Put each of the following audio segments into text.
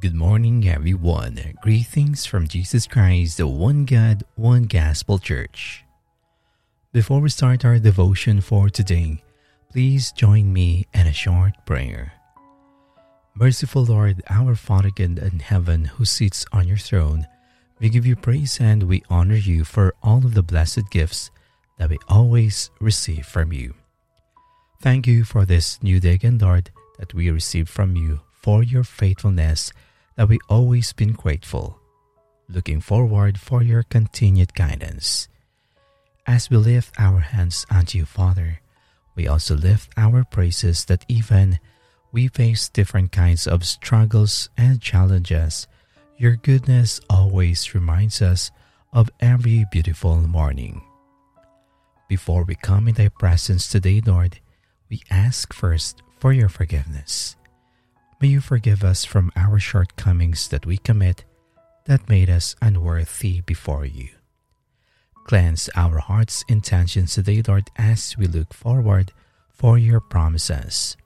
Good morning, everyone. Greetings from Jesus Christ, the one God, one gospel church. Before we start our devotion for today, please join me in a short prayer. Merciful Lord, our Father God in heaven who sits on your throne, we give you praise and we honor you for all of the blessed gifts that we always receive from you. Thank you for this new day again, Lord, that we receive from you for your faithfulness that we always been grateful. Looking forward for your continued guidance. As we lift our hands unto you, Father, we also lift our praises that even we face different kinds of struggles and challenges, your goodness always reminds us of every beautiful morning. Before we come in thy presence today, Lord, we ask first for your forgiveness. May you forgive us from our shortcomings that we commit that made us unworthy before you. Cleanse our hearts' intentions today, Lord, as we look forward for your promises.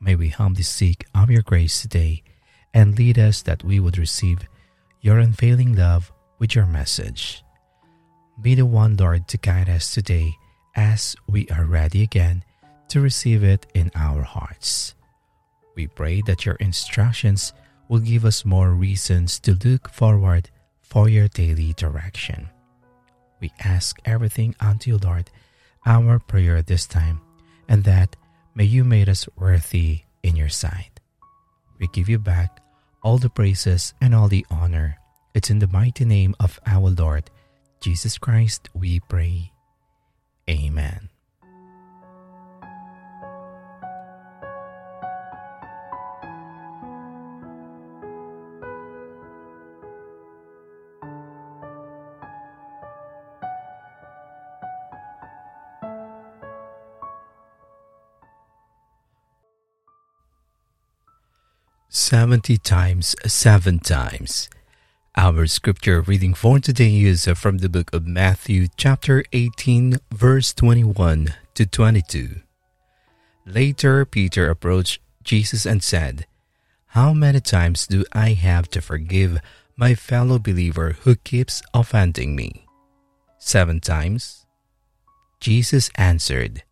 May we humbly seek of your grace today and lead us that we would receive your unfailing love with your message. Be the one, Lord, to guide us today as we are ready again to receive it in our hearts. We pray that your instructions will give us more reasons to look forward for your daily direction. We ask everything unto you, Lord, our prayer this time, and that may you make us worthy in your sight. We give you back all the praises and all the honor. It's in the mighty name of our Lord Jesus Christ we pray. Amen. Seventy times seven times. Our scripture reading for today is from the book of Matthew, chapter 18, verse 21 to 22. Later, Peter approached Jesus and said, How many times do I have to forgive my fellow believer who keeps offending me? Seven times? Jesus answered,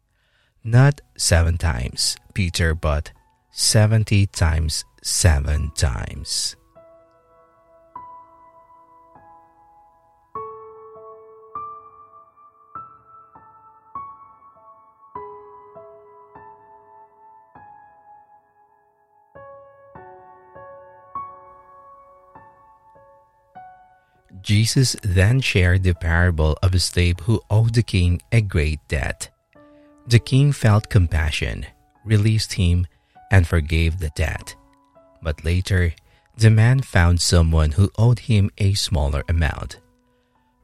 Not seven times, Peter, but seventy times seven times. Jesus then shared the parable of a slave who owed the king a great debt. The king felt compassion, released him, and forgave the debt. But later, the man found someone who owed him a smaller amount.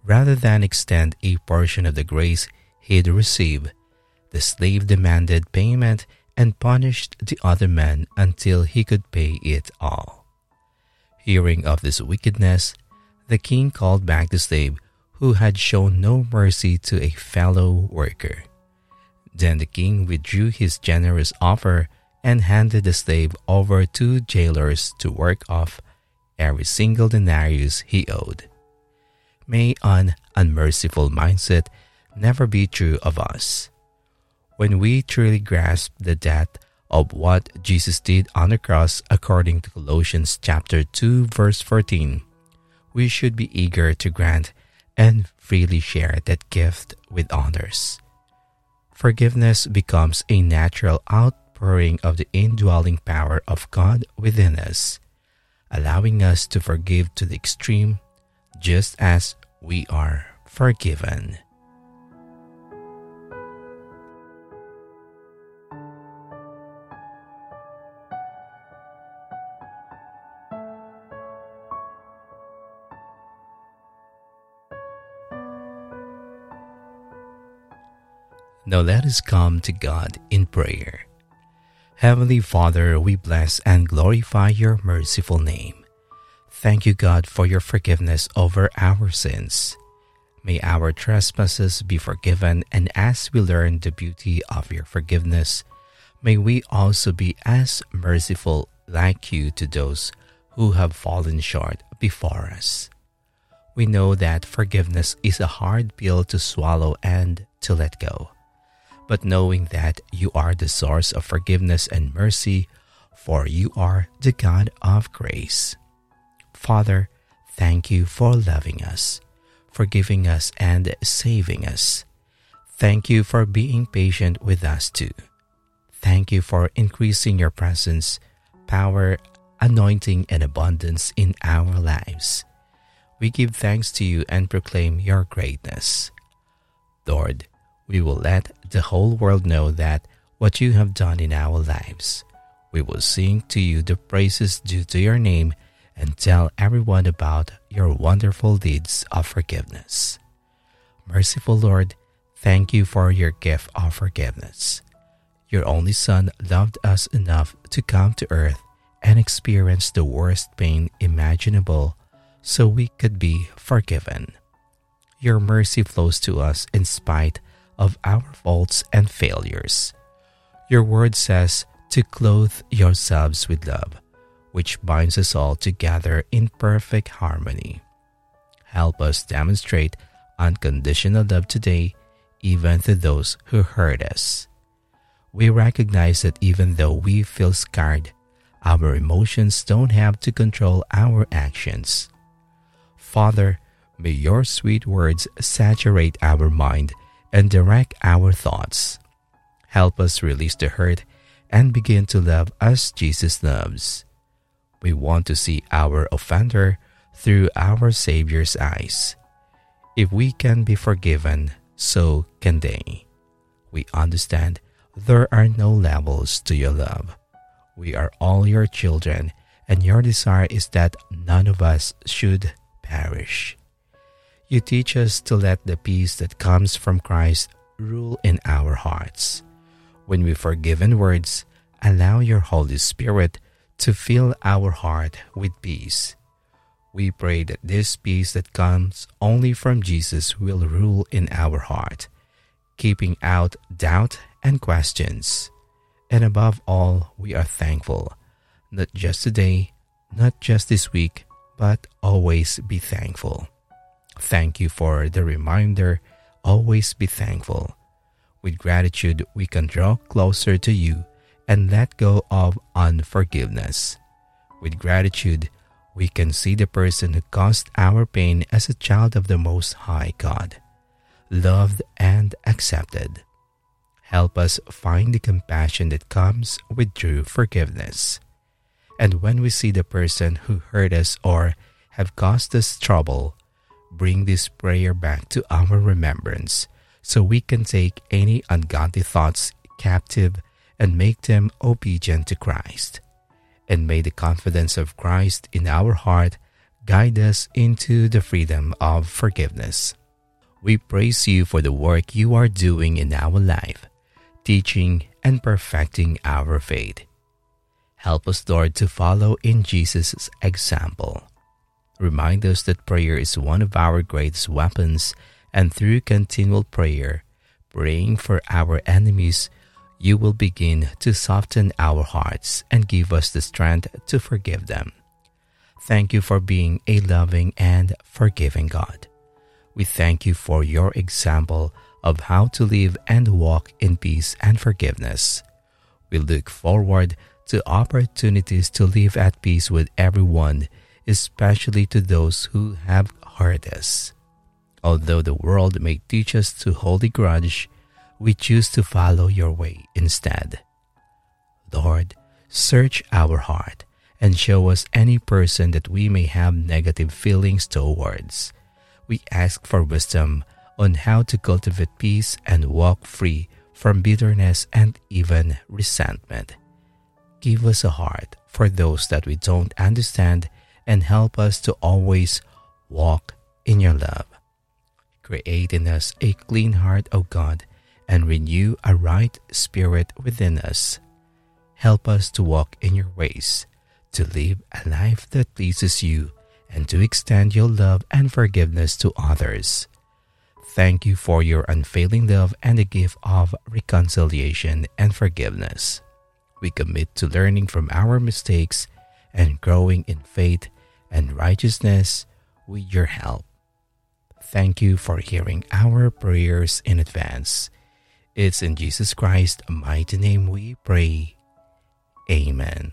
Rather than extend a portion of the grace he'd received, the slave demanded payment and punished the other man until he could pay it all. Hearing of this wickedness, the king called back the slave who had shown no mercy to a fellow worker. Then the king withdrew his generous offer and handed the slave over to jailers to work off every single denarius he owed. May an unmerciful mindset never be true of us. When we truly grasp the depth of what Jesus did on the cross according to Colossians chapter 2 verse 14, we should be eager to grant and freely share that gift with others. Forgiveness becomes a natural outpouring of the indwelling power of God within us, allowing us to forgive to the extreme just as we are forgiven. Now let us come to God in prayer. Heavenly Father, we bless and glorify your merciful name. Thank you, God, for your forgiveness over our sins. May our trespasses be forgiven, and as we learn the beauty of your forgiveness, may we also be as merciful like you to those who have fallen short before us. We know that forgiveness is a hard pill to swallow and to let go. But knowing that you are the source of forgiveness and mercy, for you are the God of grace. Father, thank you for loving us, forgiving us, and saving us. Thank you for being patient with us too. Thank you for increasing your presence, power, anointing, and abundance in our lives. We give thanks to you and proclaim your greatness. Lord, we will let the whole world know that what you have done in our lives. We will sing to you the praises due to your name and tell everyone about your wonderful deeds of forgiveness. Merciful Lord, thank you for your gift of forgiveness. Your only Son loved us enough to come to earth and experience the worst pain imaginable so we could be forgiven. Your mercy flows to us in spite of our faults and failures. Your word says to clothe yourselves with love, which binds us all together in perfect harmony. Help us demonstrate unconditional love today, even to those who hurt us. We recognize that even though we feel scarred, our emotions don't have to control our actions. Father, may your sweet words saturate our mind and direct our thoughts. Help us release the hurt and begin to love as Jesus loves. We want to see our offender through our Savior's eyes. If we can be forgiven, so can they. We understand there are no levels to your love. We are all your children, and your desire is that none of us should perish. You teach us to let the peace that comes from Christ rule in our hearts. When we forgive in words, allow your Holy Spirit to fill our heart with peace. We pray that this peace that comes only from Jesus will rule in our heart, keeping out doubt and questions. And above all, we are thankful, not just today, not just this week, but always be thankful. Thank you for the reminder. Always be thankful. With gratitude, we can draw closer to you and let go of unforgiveness. With gratitude, we can see the person who caused our pain as a child of the Most High God, loved and accepted. Help us find the compassion that comes with true forgiveness. And when we see the person who hurt us or have caused us trouble, bring this prayer back to our remembrance so we can take any ungodly thoughts captive and make them obedient to Christ. And may the confidence of Christ in our heart guide us into the freedom of forgiveness. We praise you for the work you are doing in our life, teaching and perfecting our faith. Help us, Lord, to follow in Jesus' example remind us that prayer is one of our greatest weapons, and through continual prayer, praying for our enemies, you will begin to soften our hearts and give us the strength to forgive them. Thank you for being a loving and forgiving God. We thank you for your example of how to live and walk in peace and forgiveness. We look forward to opportunities to live at peace with everyone especially to those who have hurt us. Although the world may teach us to hold a grudge, we choose to follow your way instead. Lord, search our heart and show us any person that we may have negative feelings towards. We ask for wisdom on how to cultivate peace and walk free from bitterness and even resentment. Give us a heart for those that we don't understand and help us to always walk in your love. Create in us a clean heart, O God, and renew a right spirit within us. Help us to walk in your ways, to live a life that pleases you, and to extend your love and forgiveness to others. Thank you for your unfailing love and the gift of reconciliation and forgiveness. We commit to learning from our mistakes and growing in faith and righteousness with your help. Thank you for hearing our prayers in advance. It's in Jesus Christ's mighty name we pray. Amen.